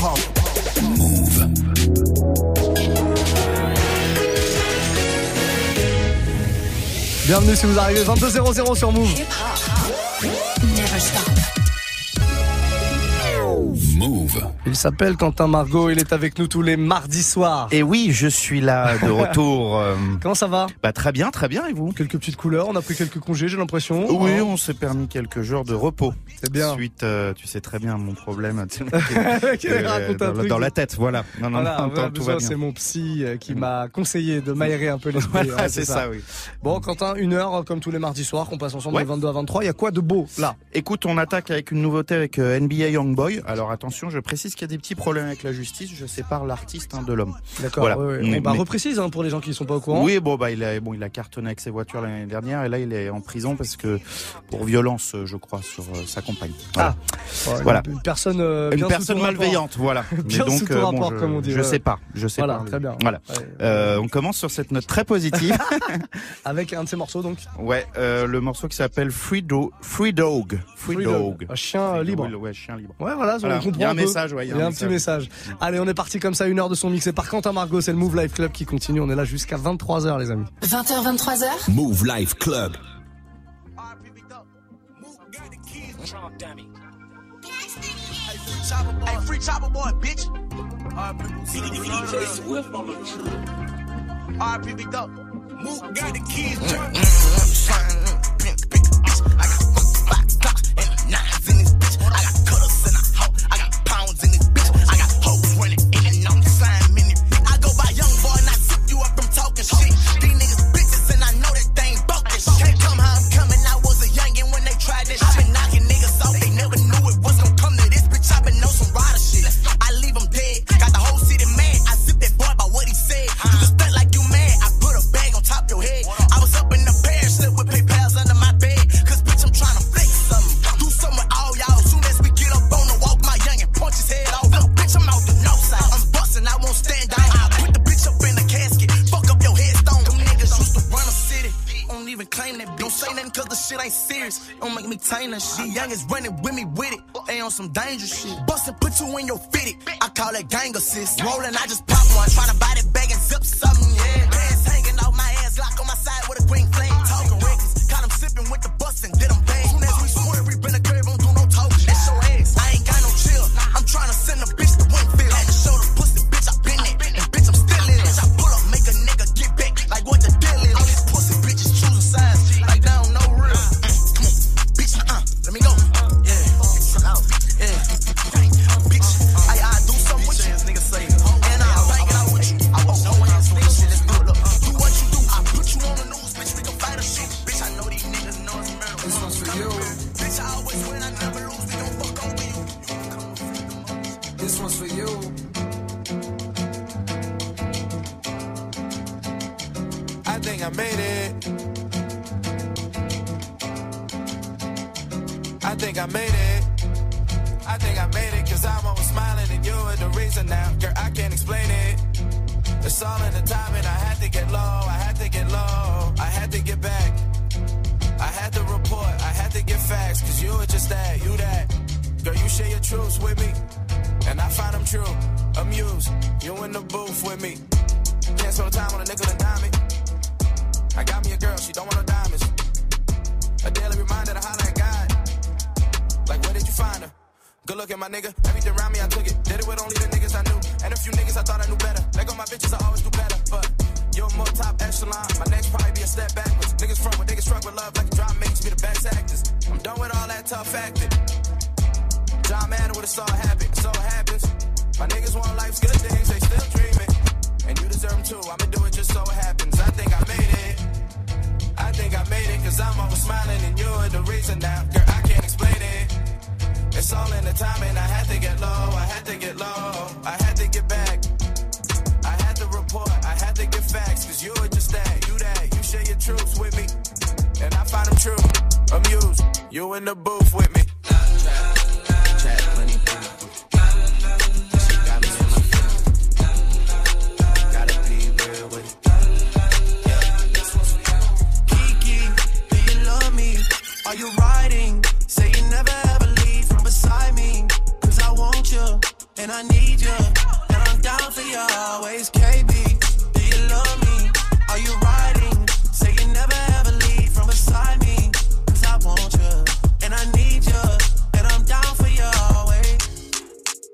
Move. Bienvenue si vous arrivez 22.00 sur Move. Never stop. Move. Il s'appelle Quentin Margot, il est avec nous tous les mardis soirs. Et oui, je suis là de retour. euh, Comment ça va? Bah très bien, très bien. Et vous? Quelques petites couleurs, on a pris quelques congés, j'ai l'impression. Oui, Hein on s'est permis quelques jours de repos. C'est bien. Suite, euh, tu sais très bien mon problème. euh, dans, truc. dans la tête, voilà. Non, non, Voilà, non, voilà, tout va bien. c'est mon psy euh, qui m'a conseillé de m'aérer un peu l'esprit. Voilà, Ouais, c'est ça. oui. Bon, Quentin, une heure comme tous les mardis soirs qu'on passe ensemble Ouais. de 22 à 23. Il y a quoi de beau là? Écoute, on attaque avec une nouveauté avec NBA Youngboy. Alors attention, je précise qu'il y a des petits problèmes avec la justice. Je sépare l'artiste hein, de l'homme. D'accord. Voilà. ouais, ouais. Mais- On bah, mais- reprécise hein, pour les gens qui ne sont pas au courant. Oui, bon bah il a bon il a cartonné avec ses voitures l'année dernière et là il est en prison parce que pour violence, je crois, sur euh, sa compagne. Voilà. Ouais, Voilà. Une, personne, euh, Une bien personne rapport. malveillante, voilà. Bien sous ton euh, rapport, je, comme on dit, Je sais pas, je sais Voilà, pas. très bien. Voilà. Ouais. Euh, on commence sur cette note très positive. Avec un de ces morceaux donc. ouais, le morceau qui s'appelle Free, Do- Free Dog. Free, Free Dog. Un chien libre. Ouais, chien libre. Ouais, voilà, Voilà. on comprend Il y a un message, ouais, Il y a un, petit message. Allez, on est parti comme ça, une heure de son mixé par Quentin Margot, c'est le Move Life Club qui continue. On est là jusqu'à 23h, les amis. 20h, 23h. Move Life Club. Hey, free chopper boy, bitch. RP Big Dog. Mook got the keys. Turn. I got some dangerous facts cause you were just that. You that. Girl, you share your truths with me. And I find them true. Amused. You in the booth with me. Can't spend time on a nickel and dime. I got me a girl, she don't want no diamonds. A daily reminder to holler at God. Like, where did you find her? Good looking, my nigga. Everything around me, I took it. Did it with only the niggas I knew. And a few niggas I thought I knew better. Let go my bitches, I always do better. But you're more top echelon. My next probably be a step backwards. Niggas front with niggas struck with love like a drama makes me the best actors. I'm done with all that tough acting. John Madden with a saw habit. So it happens. My niggas want life's good things, they still dreaming. And you deserve them too. I'ma do it just so it happens. I think I made it. I think I made it cause I'm always smiling and you're the reason now. Girl, I can't explain it. It's all in the timing. I had to get low. I had to get low. I had to get back. Facts cause you were just that. You that. You share your truths with me. And I find them true. Amused. You in the booth with me. Chat money. Are you riding? Say you never ever leave from beside me. Cause I want you, and I need you. And I'm down for you always, KB.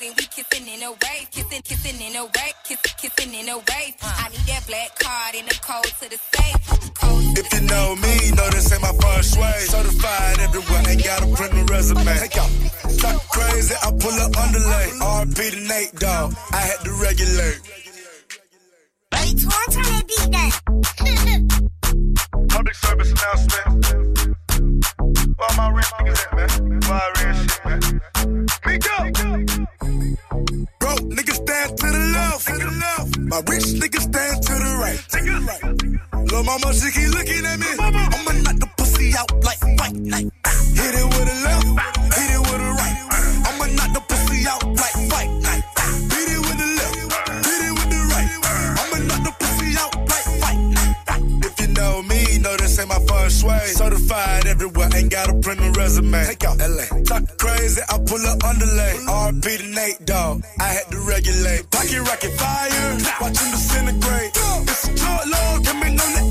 bad bitches and we kissing in a wave, kissing, kissing in a wave, kissing, kissing in a wave. I need that black card in the code to the safe. Code If you know me, know this ain't my first way. Certified everywhere, ain't got a print no resume. Take out. Talk crazy, I pull up underlay. RP to Nate, dog. I had to regulate. Hey, Tor, turn that beat down. Public service announcement. Where my rich niggas at, man? Real shit, man? Me go. Broke niggas stand to the left. To the left. My rich niggas stand to the right. To the right. Lil' mama, she keep looking at me. I'ma knock the pussy out like fight night. Hit it with a left, my way. Certified everywhere, ain't got a print no resume. Take out LA. Talk crazy, I pull up underlay. RP to Nate, dog. I had to regulate. Pocket rocket fire, watch him disintegrate. It's a drug lord coming on the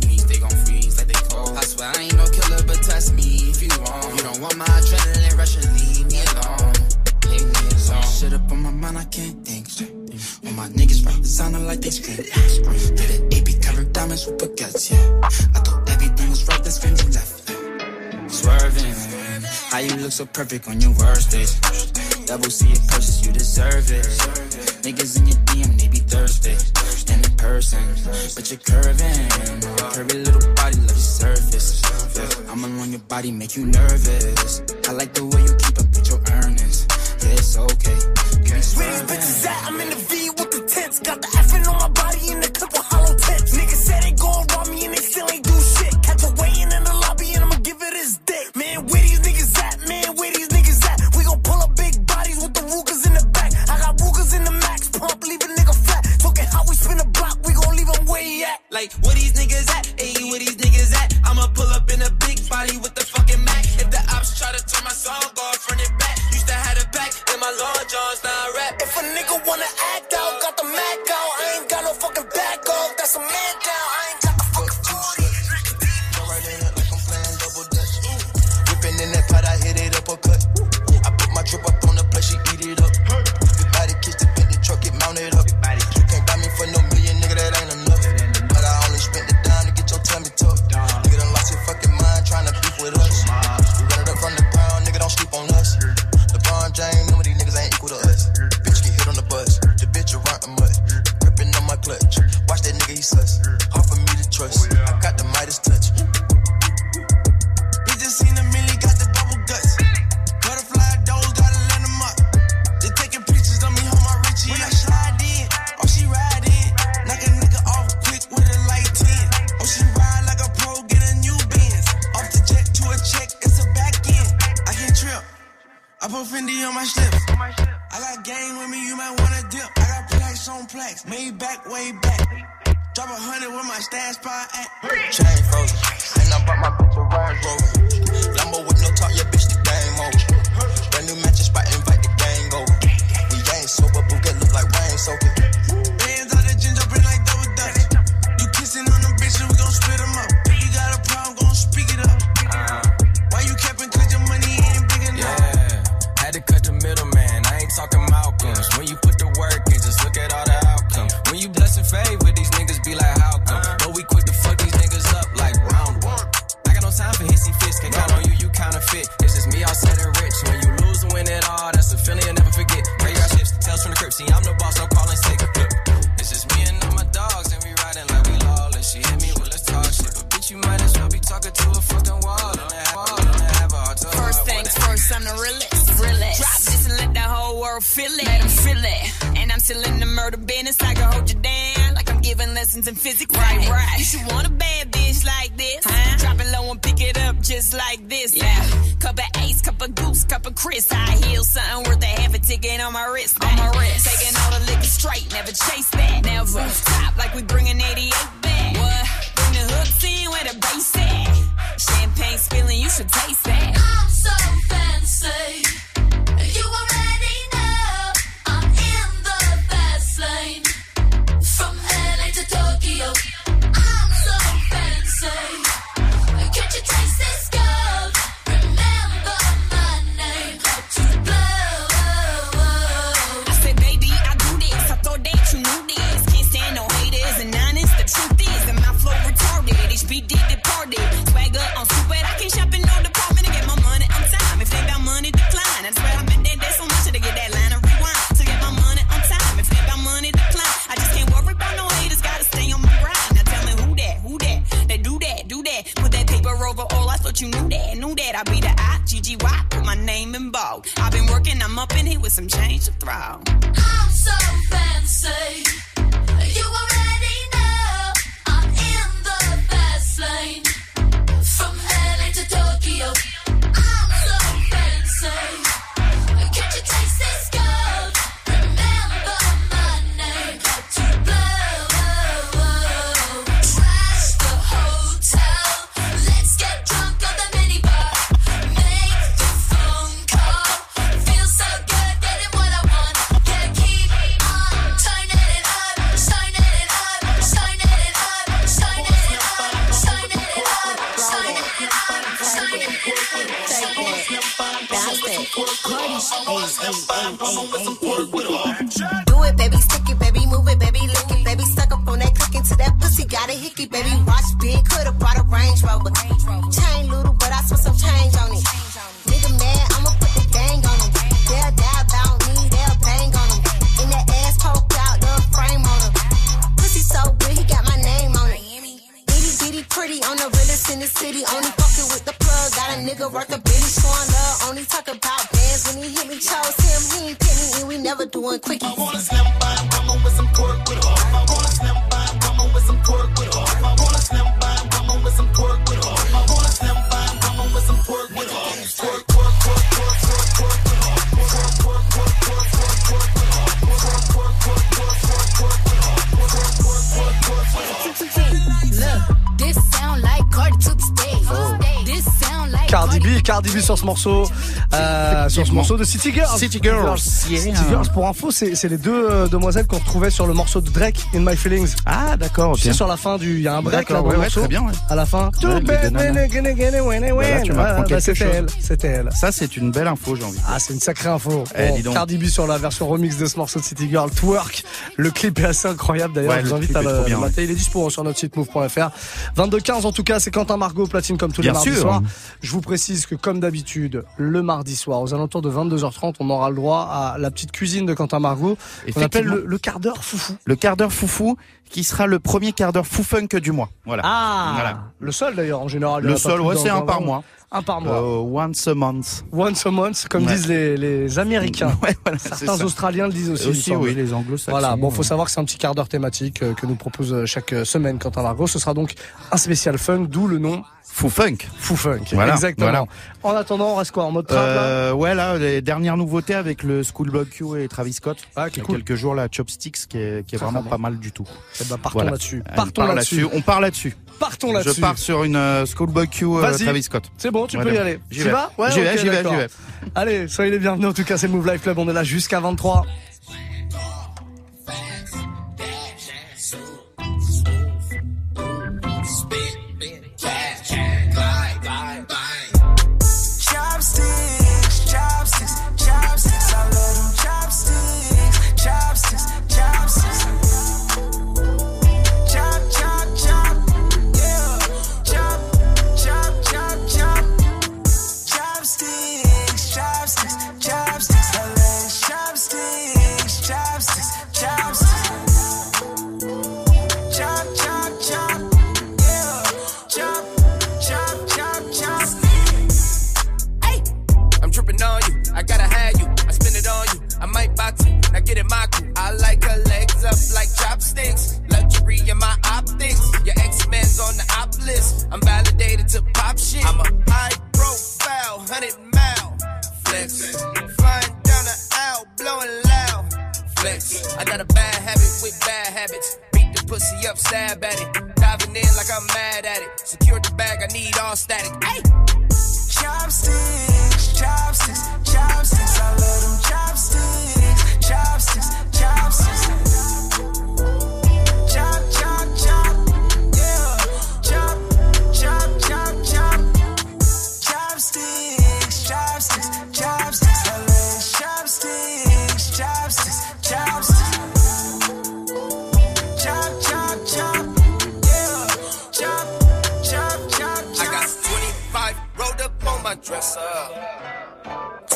they gon' freeze like they cold. I swear I ain't no killer, but test me if you want. You don't want my adrenaline rush and leave me alone. Leave me alone. Shit up on my mind, I can't think. All my niggas rock designer like they scream. Get it AP covered diamonds with baguettes, yeah. I thought everything was right, that's you left. Swerving, how you look so perfect on your worst days. Double C it purchase, you deserve it. Niggas in your DM, they be thirsty. And in person, but you're curving. Curvy little body, love your surface. Yeah, I'm alone your body, make you nervous. I like the way you keep up with your earnings. Yeah, it's okay. Where these bitches at? I'm in the V with the tents. Got the effing on my body pretty. I'm the realest in the city. Only fucking with the plug. Got a nigga worth a bitch showing love. Only talk about bands when he hit me. Chose him, he ain't pit me, and we never doing quickies. I wanna slam by, woman with some pork with all. I wanna slam by, woman with some pork. B, Cardi B sur ce morceau, euh, sur ce morceau de City Girls. City Girls, yeah. City Girls, pour info, c'est c'est les deux euh, demoiselles qu'on retrouvait sur le morceau de Drake, In My Feelings. Ah, d'accord, ok. Tu sais, sur la fin du, il y a un break là dans ouais, le ouais, morceau. très bien, ouais. À la fin. Bah, C'était elle, c'était elle. Ça, c'est une belle info, j'ai envie. Ah, c'est une sacrée info. Eh, Bon. Cardi B sur la version remix de ce morceau de City Girl, Twerk. Le clip est assez incroyable d'ailleurs. Ouais, je vous invite à le, bien, mater. Il est dispo sur notre site move.fr. 22-15 en tout cas, c'est Quentin Margot platine comme tous les mardis soirs. Je vous précise que comme d'habitude, le mardi soir, aux alentours de 22h30, on aura le droit à la petite cuisine de Quentin Margot. On appelle le, le quart d'heure foufou. Le quart d'heure foufou, qui sera le premier quart d'heure fou-funk du mois. Voilà. Ah Voilà. Le seul d'ailleurs en général. Le seul, ouais, c'est un par mois. Un par mois. Euh, once a month. Once a month, comme Ouais. disent les, les Américains. Ouais, voilà, Certains. Australiens le disent aussi. Aussi, oui, les anglo-saxons. Voilà, bon, faut savoir que c'est un petit quart d'heure thématique euh, que nous propose euh, chaque semaine Quentin Margot. Ce sera donc un spécial funk, d'où le nom Fou funk. Fou Funk. Voilà, Exactement. voilà. En attendant, on reste quoi En mode trap là Euh, ouais, là, les dernières nouveautés avec le Schoolboy Q et Travis Scott. Ah, qui Il y est a cool. quelques jours, la Chopsticks, qui est, qui est vraiment pas mal du tout. Eh ben, partons Voilà. là-dessus. On Partons part là-dessus. On part là-dessus. Partons Je là-dessus. pars sur une euh, Schoolboy Q euh, Vas-y. Travis Scott. C'est bon, tu peux y aller. J'y vas? Ouais, J'y vais, j'y vais, j'y vais. Allez, soyez les bienvenus. En tout cas, c'est Move Life Club. On est là jusqu'à 23.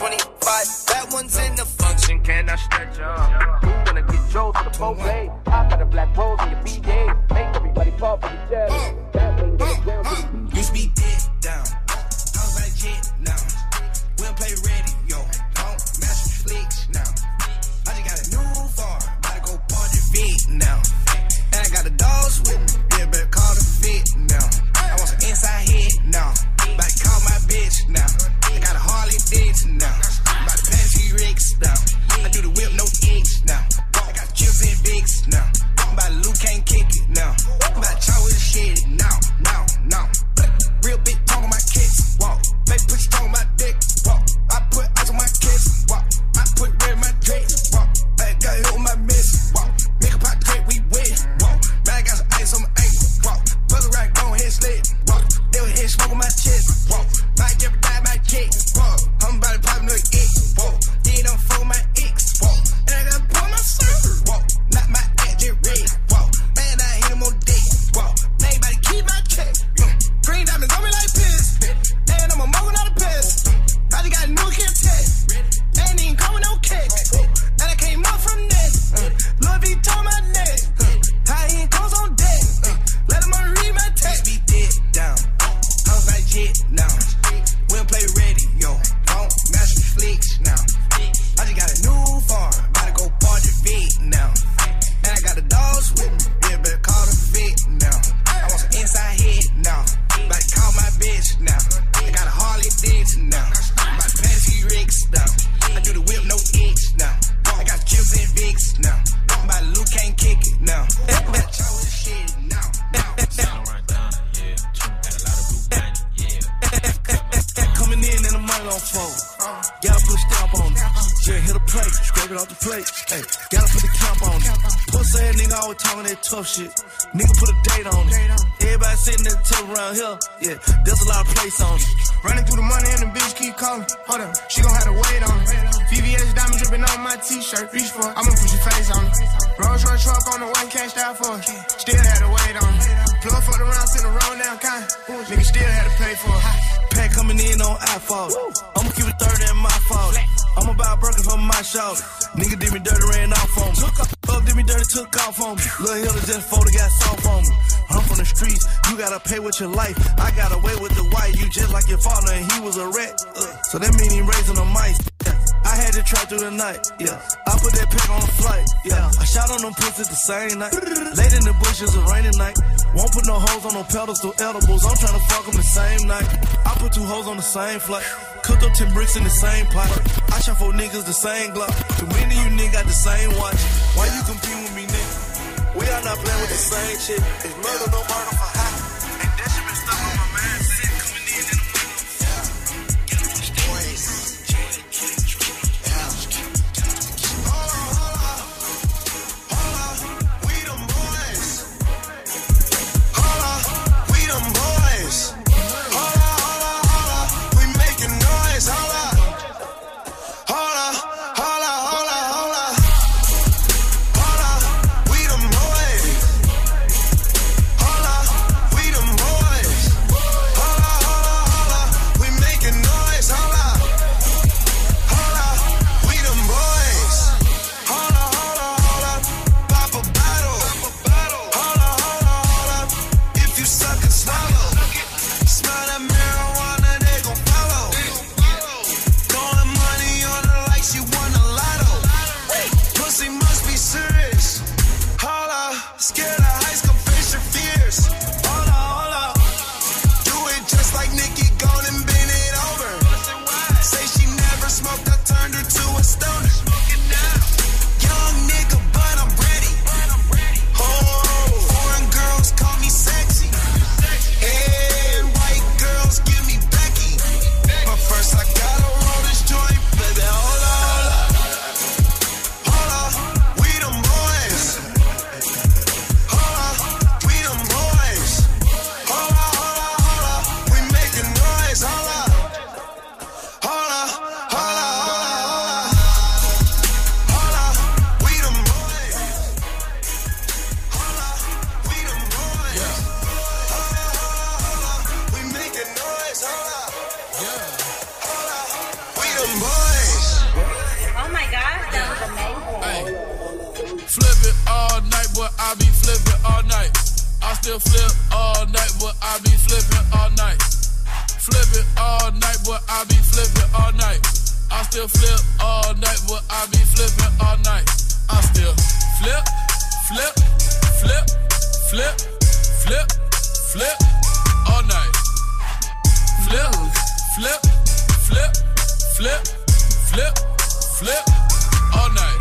25, that one's in the function. Can I stretch up? Who wanna get Joe to the boat? I got a black rose in your BJ. Make everybody fall for your jelly. Plate. Hey, gotta put the cap on it. Pussy ass nigga always talking that tough shit. Nigga put a date on it. Everybody sitting at the table around here. Yeah, there's a lot of place on it. Running through the money and the bitch keep calling. Hold up, she gon' have to wait on it. VVS diamond dripping on my t-shirt. Reach for it, I'ma put your face on it. Rolls Royce truck on the way, cashed out for it. Still had to wait on it. Plug for the round, send a roll down kind. Nigga still had to pay for it. Pack coming in on iPhone. Burger for my show. Nigga did me dirty, ran off on me. Fuck did me dirty, took off on me. Lil' Hilda just folded, got soft on me. I'm from the streets, you gotta pay with your life. I got away with the white, you just like your father, and he was a rat. Uh, so that mean he raising the mice. I had to try through the night, yeah. I put that pack on a flight, yeah. I shot on them pussies the same night. Late in the bushes, a rainy night. Won't put no hoes on no pedestals, edibles. I'm trying to fuck them the same night. I put two hoes on the same flight. Cooked up 10 bricks in the same pot. I shot four niggas the same Glock. Too many you niggas got the same watch. Why you compete with me, nigga? We are not playing with the same shit. It's murder, no murder flip, flip, flip, flip, flip all night.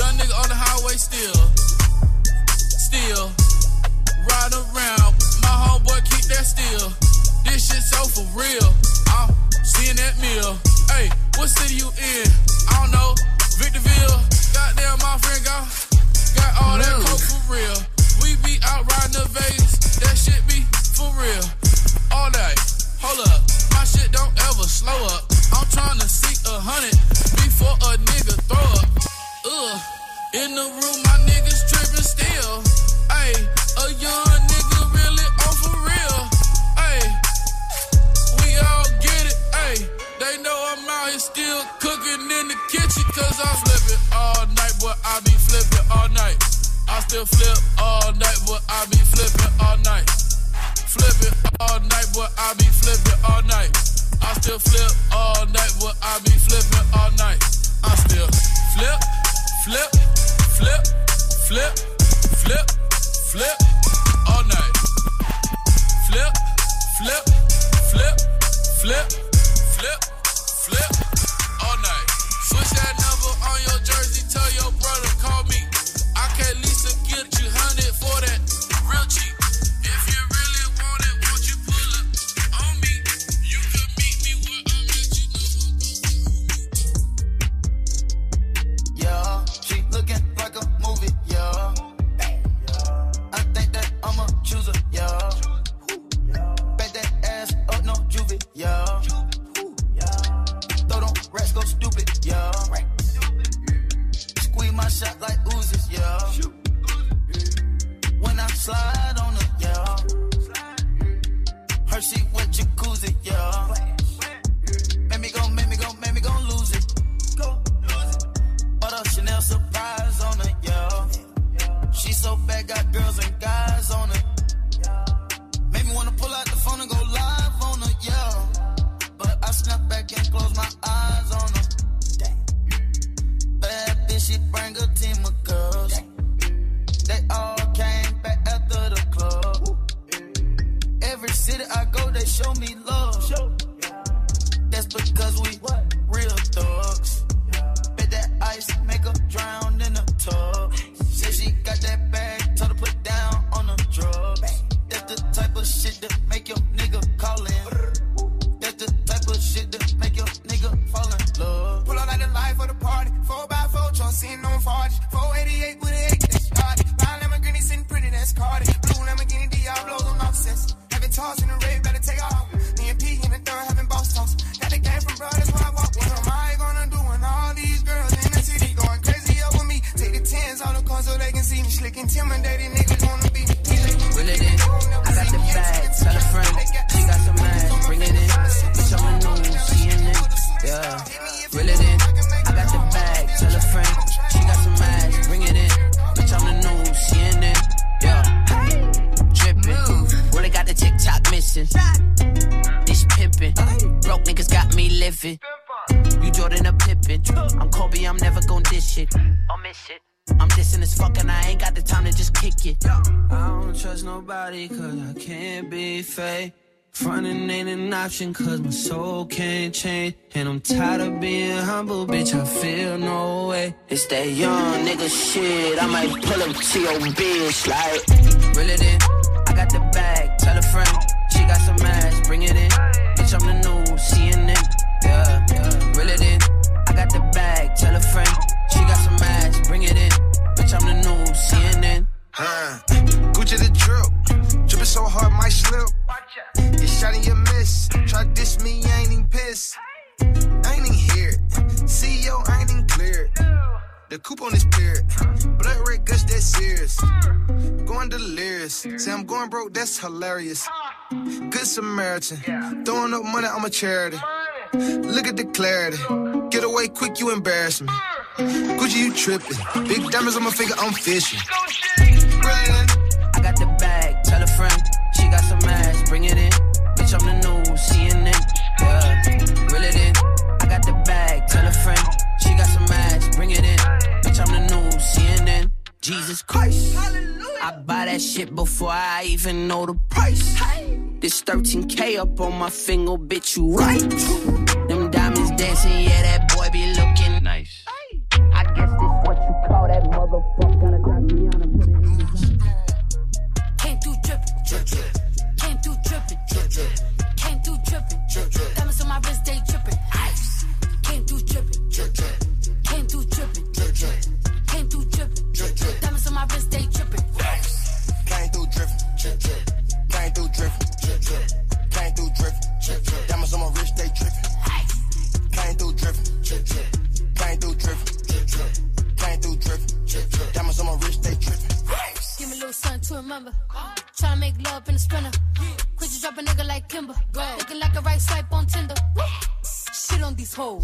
Young nigga on the highway still, still riding around. My homeboy keep that still. This shit so for real. I'm seeing that meal. Hey, what city you in? I don't know. Victorville. Goddamn, my friend got got all that mmm. coke for real. We be out riding the Vegas. That shit be for real. All day. Hold up. My shit don't ever slow up. I'm trying to see a hundred before a nigga throw up. Ugh. In the room, my niggas tripping still. Ayy, a young nigga really on for real. Ayy, we all get it. Ayy, they know I'm out here still cooking in the kitchen. Cause I flip it all night, but I be flipping all night. I still flip all night, but I be flipping all night. Flip it all night, but I be flipping all night. I still flip all night, but I be flipping all night. I still flip, flip, flip, flip, flip, flip all night. Flip, flip, flip, flip, flip, flip all night. Switch that number on your jersey, tell your brother call me. I can yeah. Right. Squeeze my shot like oozes, yeah. When I slide on her, yeah. Hershey with jacuzzi, yeah. I ain't got the time to just kick it. I don't trust nobody cause I can't be fake. Frontin' ain't an option cause my soul can't change. And I'm tired of being humble, bitch, I feel no way. It's that young nigga shit, I might pull up to your bitch like. Reel it in, I got the bag, tell a friend. She got some ass, bring it in. Bitch, I'm the new CNN, yeah, yeah. Reel it in, I got the bag, tell a friend. She got some ass, bring it in bitch, I'm the new CNN. Huh. Gucci the drip, dripping so hard, My slip. Get shot in your miss, try diss me, I ain't even pissed. I ain't even hear it. CEO, I ain't even clear it. The coupon is clear. Blood red gush, that's serious. Going delirious. Say I'm going broke, that's hilarious. Good Samaritan. Throwing up money, I'm a charity. Look at the clarity. Get away quick, you embarrass me. Gucci, you tripping. Big diamonds on my finger, I'm fishing. I got the bag, tell a friend. She got some ass, bring it in. Bitch, I'm the new CNN. Yeah, reel it in. I got the bag, tell a friend. She got some ass, bring it in bitch, I'm the new CNN. Jesus Christ. Hallelujah. I buy that shit before I even know the price. Hey. This 13K up on my finger, bitch, you right. Them diamonds dancing, yeah, that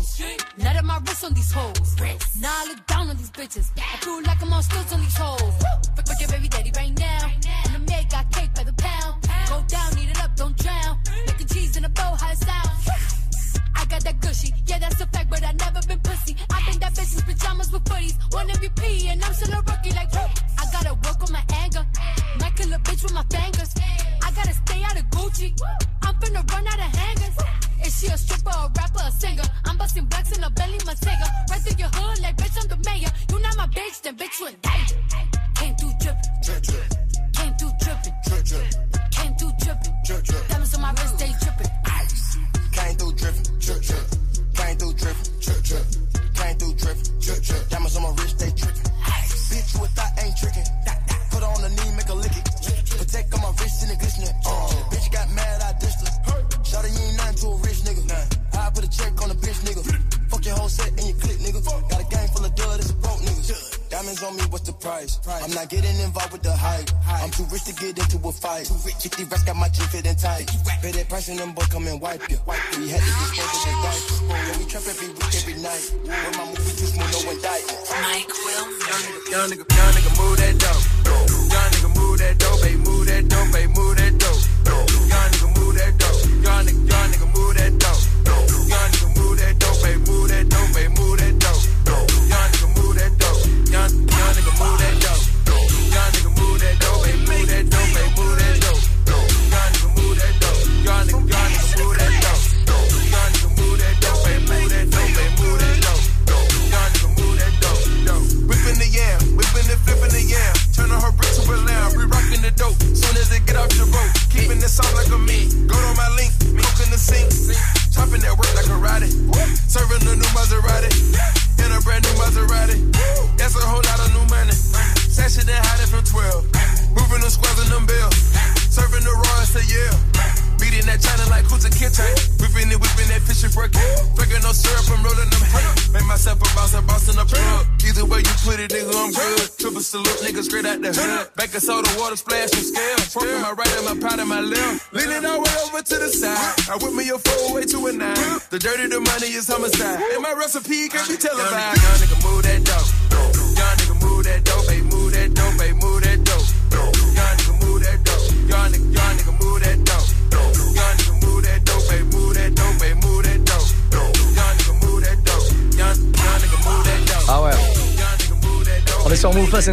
hoes. Nut up my wrist on these hoes. Now I look down on these bitches.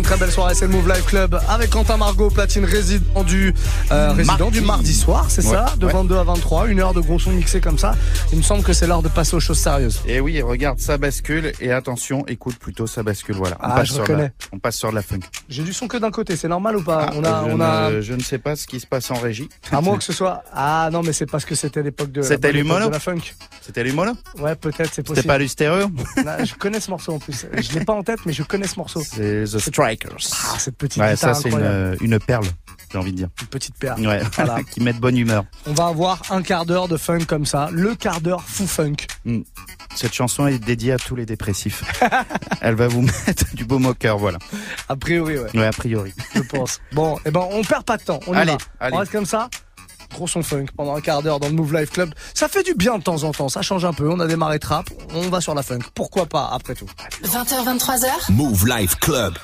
Très belle soirée, c'est le Move Live Club avec Quentin Margot, platine résident du, euh, résident du mardi soir, c'est Ouais, ça, de ouais. 22 à 23, une heure de gros son mixé comme ça. Il me semble que c'est l'heure de passer aux choses sérieuses. Et oui, regarde, ça bascule et attention, écoute plutôt, ça bascule. Voilà, on, Ah, passe je sur la, on passe sur la funk. J'ai du son que d'un côté, c'est normal ou pas On a, Ah, je, on a, ne, je ne sais pas ce qui se passe en régie. à moins que ce soit. Ah non, mais c'est parce que c'était l'époque de. C'était de la funk. C'était l'humono Ouais, peut-être, c'est possible. C'était pas du stéréo Non, je connais ce morceau en plus. Je l'ai pas en tête, mais je connais ce morceau. C'est The Strikers. Ah, cette petite Ouais, guitare ça c'est une perle, j'ai envie de dire. Une petite perle. Ouais, Voilà. qui met de bonne humeur. On va avoir un quart d'heure de funk comme ça, le quart d'heure fou funk. Mm. Cette chanson est dédiée à tous les dépressifs. Elle va vous mettre du beau moqueur, voilà. A priori, ouais, Ouais, a priori. je pense. Bon, et ben on perd pas de temps. On y Allez, va. allez. On reste comme ça. Gros son funk pendant un quart d'heure dans le Move Life Club. Ça fait du bien de temps en temps, ça change un peu. On a démarré trap, on va sur la funk. Pourquoi pas après tout 20h, 23h. Move Life Club.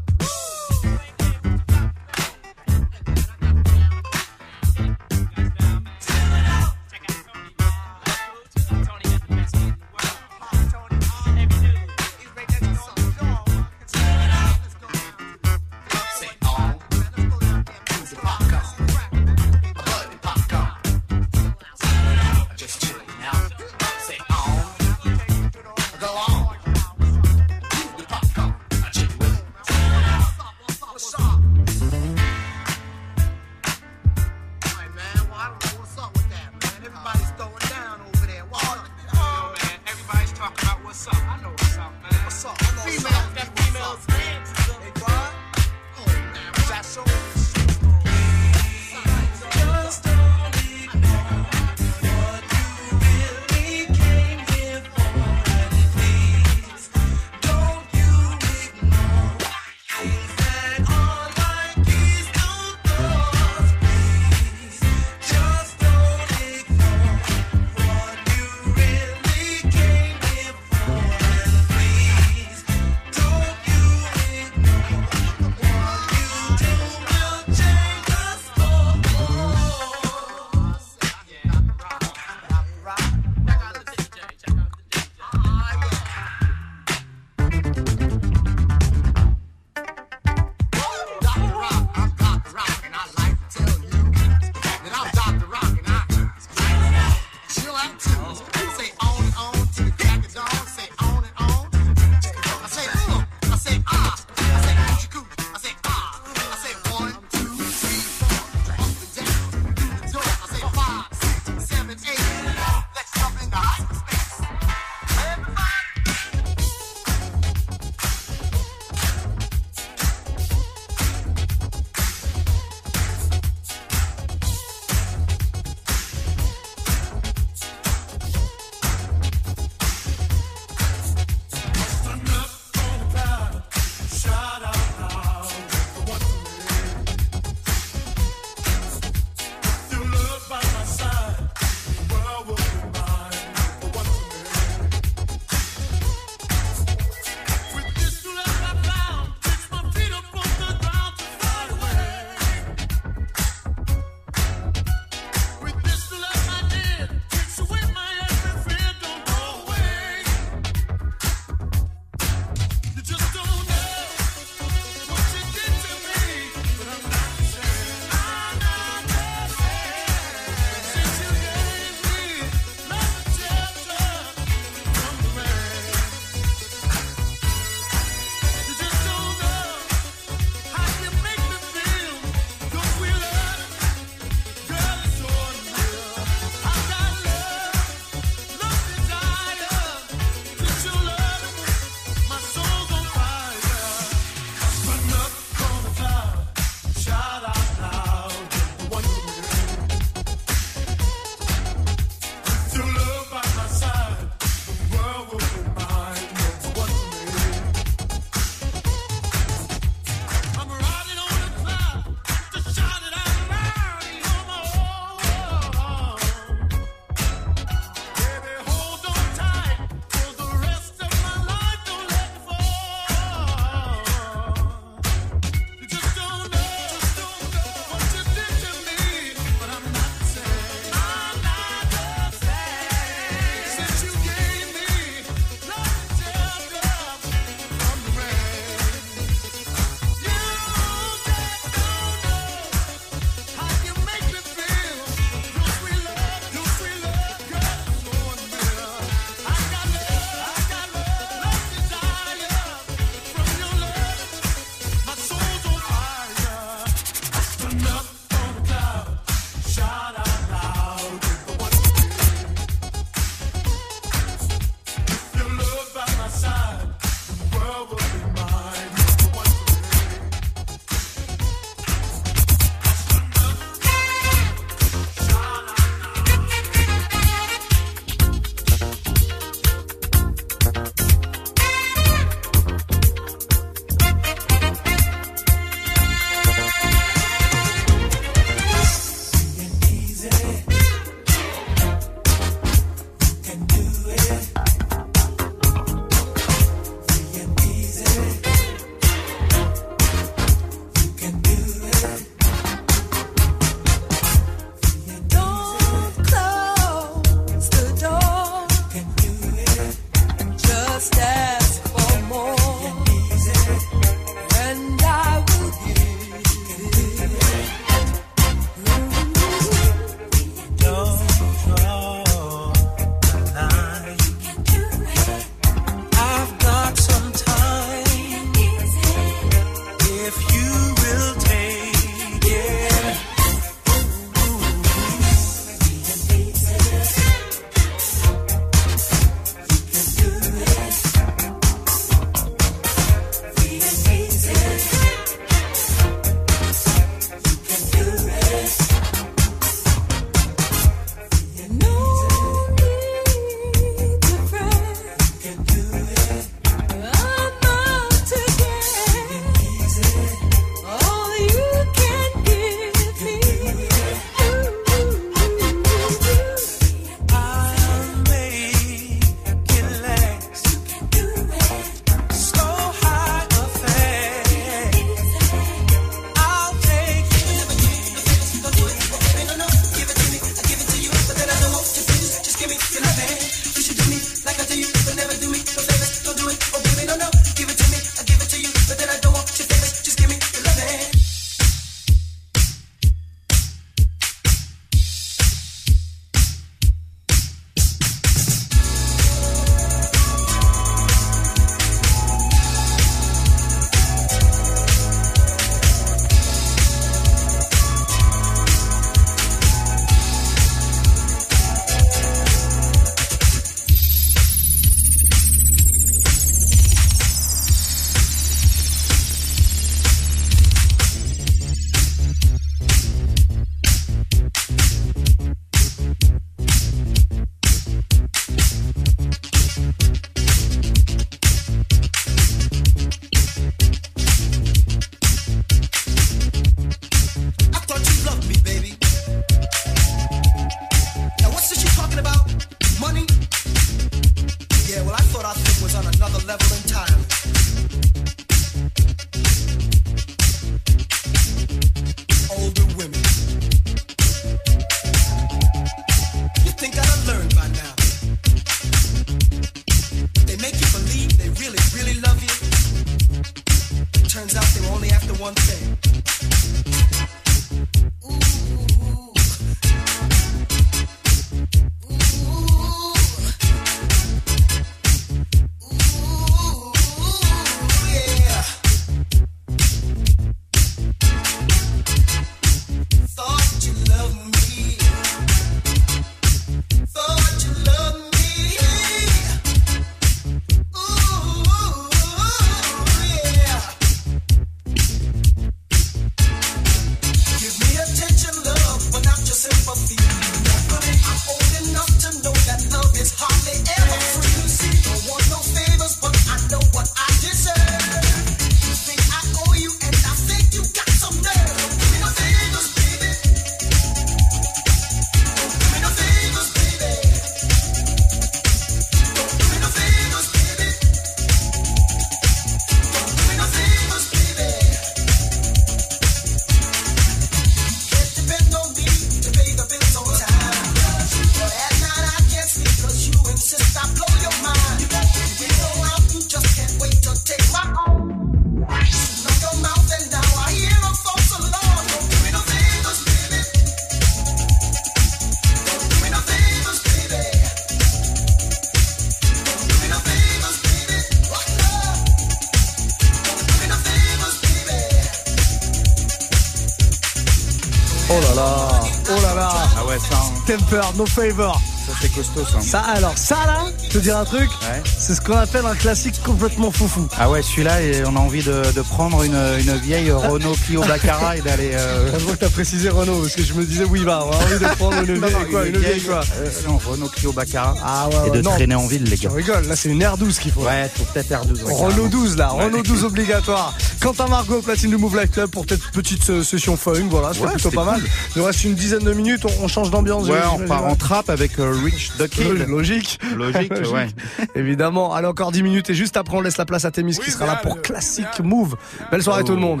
No favor. ça c'est costaud ça. Ça alors, ça là, te dire un truc, Ouais. c'est ce qu'on appelle un classique complètement foufou. Ah ouais, celui-là, et on a envie de, de prendre une, une vieille Renault Clio Baccarat et d'aller. euh, Je vois que t'as précisé Renault, parce que je me disais, oui, va, on a envie de prendre une Non, vieille non, quoi, une vieille quoi. euh, Renault Clio Baccarat. Ah ouais, et de non. traîner en ville, les gars. rigoles, là c'est une R12 qu'il faut. Ouais, faut peut-être R12. ouais, Renault carrément. 12 là. Renault 12 obligatoire. Quentin Margot, platine du Move Life Club pour cette petite euh, session funk, voilà, c'était Ouais, plutôt c'est pas mal. Il nous reste une dizaine de minutes, on, on change d'ambiance. Ouais, on repart en trap avec euh, Rich the Kid. Logique. Logique, ouais. Évidemment. Allez, encore 10 minutes et juste après, on laisse la place à Témis qui sera là pour classique move. Belle soirée Oh. tout le monde.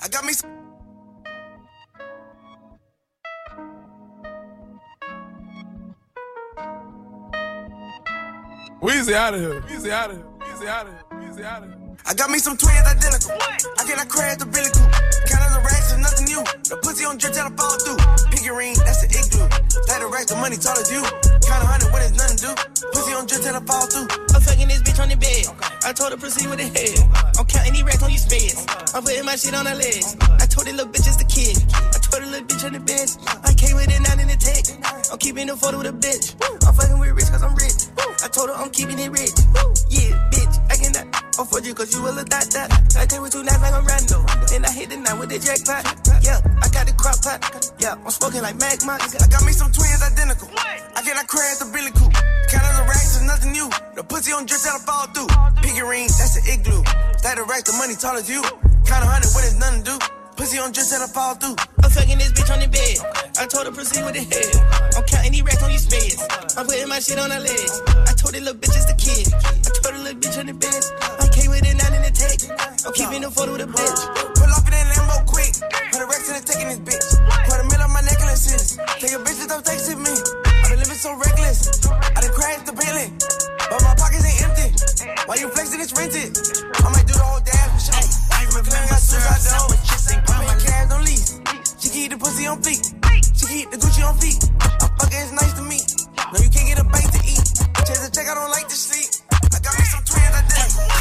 I got me some. Weezy out of here. Weezy out of here. Weezy out of here. Weezy out of here. I got me some twins identical. I cannot crash the Billy Coop. Counting the racks is nothing new. The pussy on drip till I fall through. Pinky ring, that's the igloo. Stack the racks, the money tall as you. Count a hundred when it's nothing do. Pussy on drip till I fall through. I'm fucking this bitch on the bed. I told her proceed with the head. I'm counting these racks on you speds. I'm putting my shit on her legs. I told the little bitch it's the kid. I told the little bitch on the bench. I came with it nine in the tech. I'm keeping the photo with a bitch. I'm fucking with rich cause I'm rich. I told her I'm keeping it rich. Yeah, bitch, I cannot afford you cause you will a dot dot. I take with two knives like I'm Rando. Then I hit the night with the jackpot. Yeah, I got the crock pot. Yeah, I'm smoking like Mac Mox. I got me some twins identical. I cannot crash the Billy Coop. Counting the racks is nothing new. The pussy on drip that'll fall through. Pinky ring, that's the igloo. Stack the rack, the money tall as you. Count a hundred when it's nothing to do. Pussy on drip that'll fall through. I'm fucking this bitch on the bed. I told her proceed with the head. I'm counting these racks on your speds. I'm putting my shit on her legs. I told the little bitch it's the kid. I told the little bitch on the bed. I the tech. I'm keeping the photo with a bitch. Pull off in that Lambo quick. Put a racks in the taking this bitch. Put a mill on my necklaces. Take a bitch that don't texting me. I been living so reckless. I done crashed the Bentley. But my pockets ain't empty. Why you flexing? It's rented. I might do the whole dance for sure. I remember syrup sandwiches and grandma cash on lease. She keep the pussy on feet. She keep the Gucci on feet. I fuck it, it's nice to meet. No, you can't get a bite to eat. Chase a check, I don't like to sleep. I got me some twins, I did.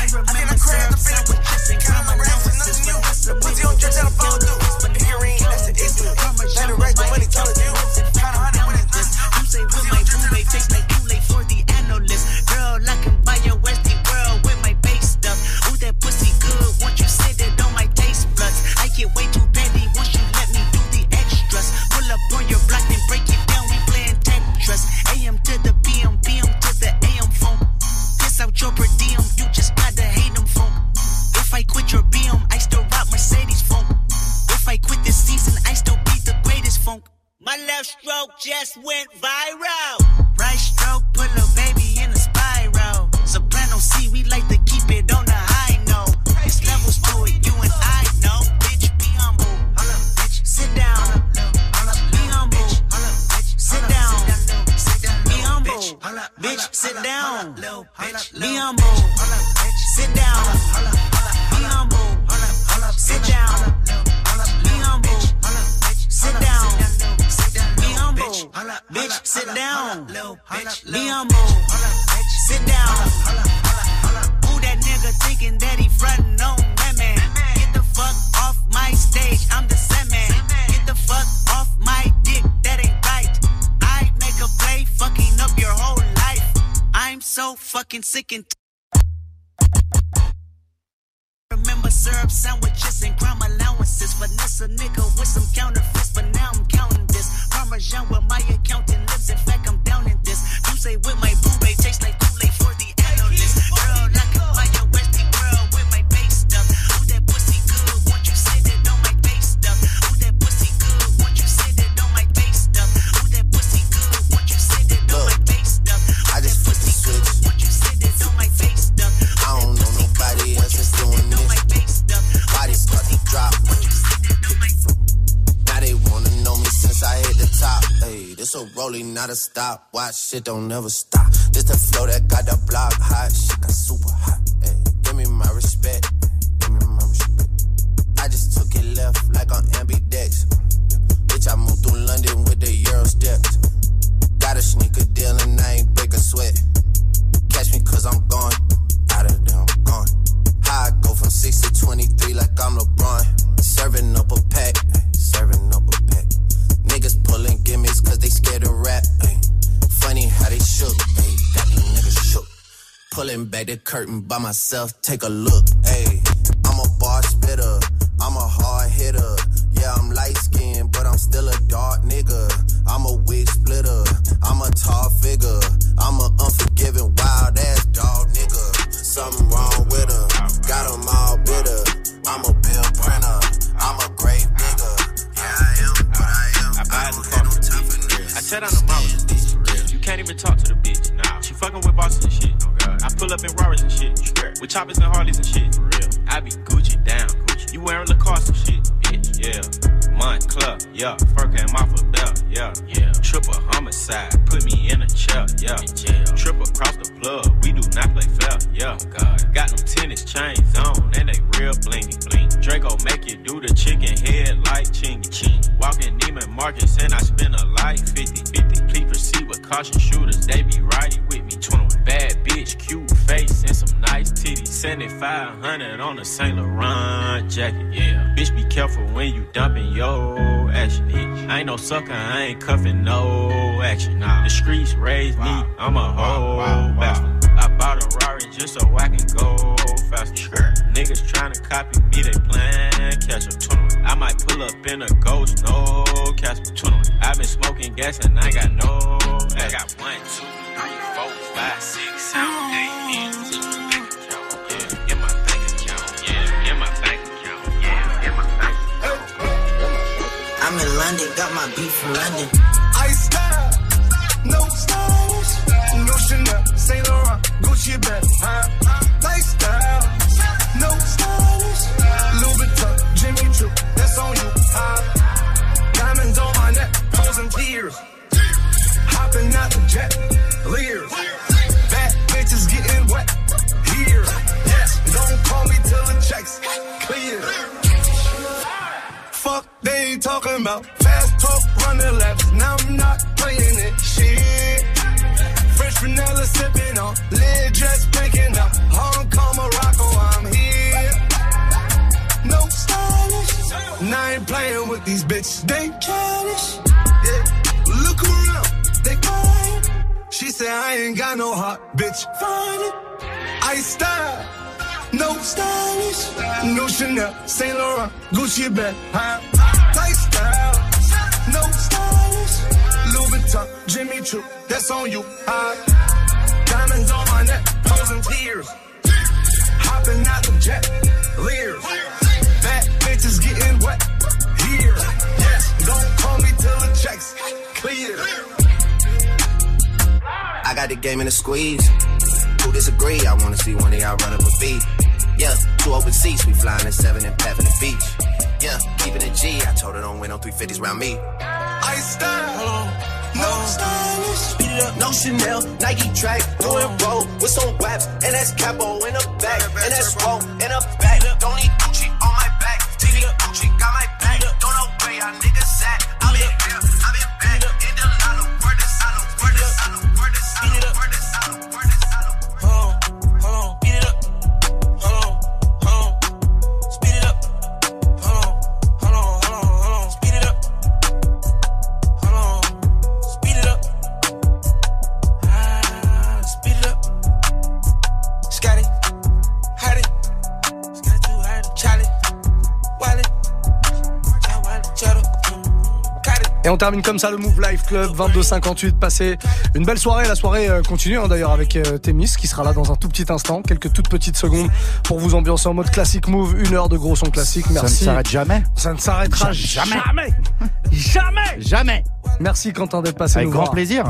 Not a stop. Watch shit don't never stop. This the flow that got the block hot. Shit got super hot. The curtain by myself. Take a look, hey. Caution shooters, they be riding with me. 21. Bad bitch, cute face, and some nice titties. 7500 on a Saint Laurent jacket, yeah. Bitch, be careful when you dumping your action. Itch. I ain't no sucker, I ain't cuffing no action. Nah. The streets raised me, I'm a whole bastard. I bought a Rari just so I can go faster. Niggas tryna copy me, they plan catch up. 21. I might pull up in a ghost, no Casper. 21. i been smoking gas and I got no. I got one, two, three, four, five, six, seven, eight, eight, two, bank account. Yeah, in my bank account. Yeah, in my bank account. Yeah, in my bank account. I'm in London, got my beef from London. I style, no stylish, no Chanel, Saint Laurent, Gucci bag, huh? Lifestyle, Choo, on you? Diamonds on my neck, posing tears, hopping out the jet, leers, bad bitches getting wet, here, yes, don't call me till the checks clear. Fuck they talking about fast talk, running laps. Now I'm not playing it. Shit. Fresh vanilla sipping on, lid just picking up. I ain't playing with these bitches. They childish. Yeah. Look around, they quiet. She said I ain't got no heart, bitch. Find it. I style. No stylish, no Chanel, Saint Laurent, Gucci bag, huh? Lifestyle, no stylish, Louis Vuitton, Jimmy Choo, that's on you, huh? Game in a squeeze. Who disagree? I wanna see one of y'all run up a beat. Yeah, two open seats, we flying at seven and pat the beach. Yeah, keeping it G. I told her don't win no 350s round me. I style, no stylish. Speed it up, no Chanel, Nike track, doing roll with some waps, and that's capo in the back, and that's roll in the back. Don't need Et on termine comme ça le Move Life Club 22-58 passé une belle soirée la soirée euh, continue hein, d'ailleurs avec euh, Témis qui sera là dans un tout petit instant quelques toutes petites secondes pour vous ambiancer en mode classique Move une heure de gros son classique Ça ne merci s'arrête jamais. ça ne s'arrêtera Jamais. jamais jamais Jamais. merci Quentin d'être passé Avec nous grand voir. plaisir.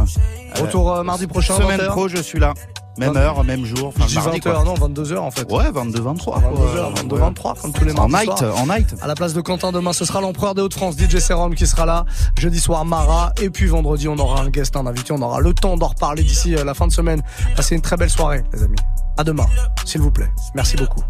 retour euh, mardi prochain Semaine 20h. pro, je suis là. Même 20. heure, même jour. Enfin, je dis mardi, 20h quoi. non 22h en fait Ouais, 22, 23. 22h 22 23 comme tous les En mardis night, soirs. en night. À la place de Quentin demain, ce sera l'empereur des Hauts-de-France, DJ Serum qui sera là. Jeudi soir, Mara. Et puis vendredi, on aura un guest, un invité. On aura le temps d'en reparler d'ici euh, la fin de semaine. Passez une très belle soirée, les amis. À demain, s'il vous plaît. Merci beaucoup.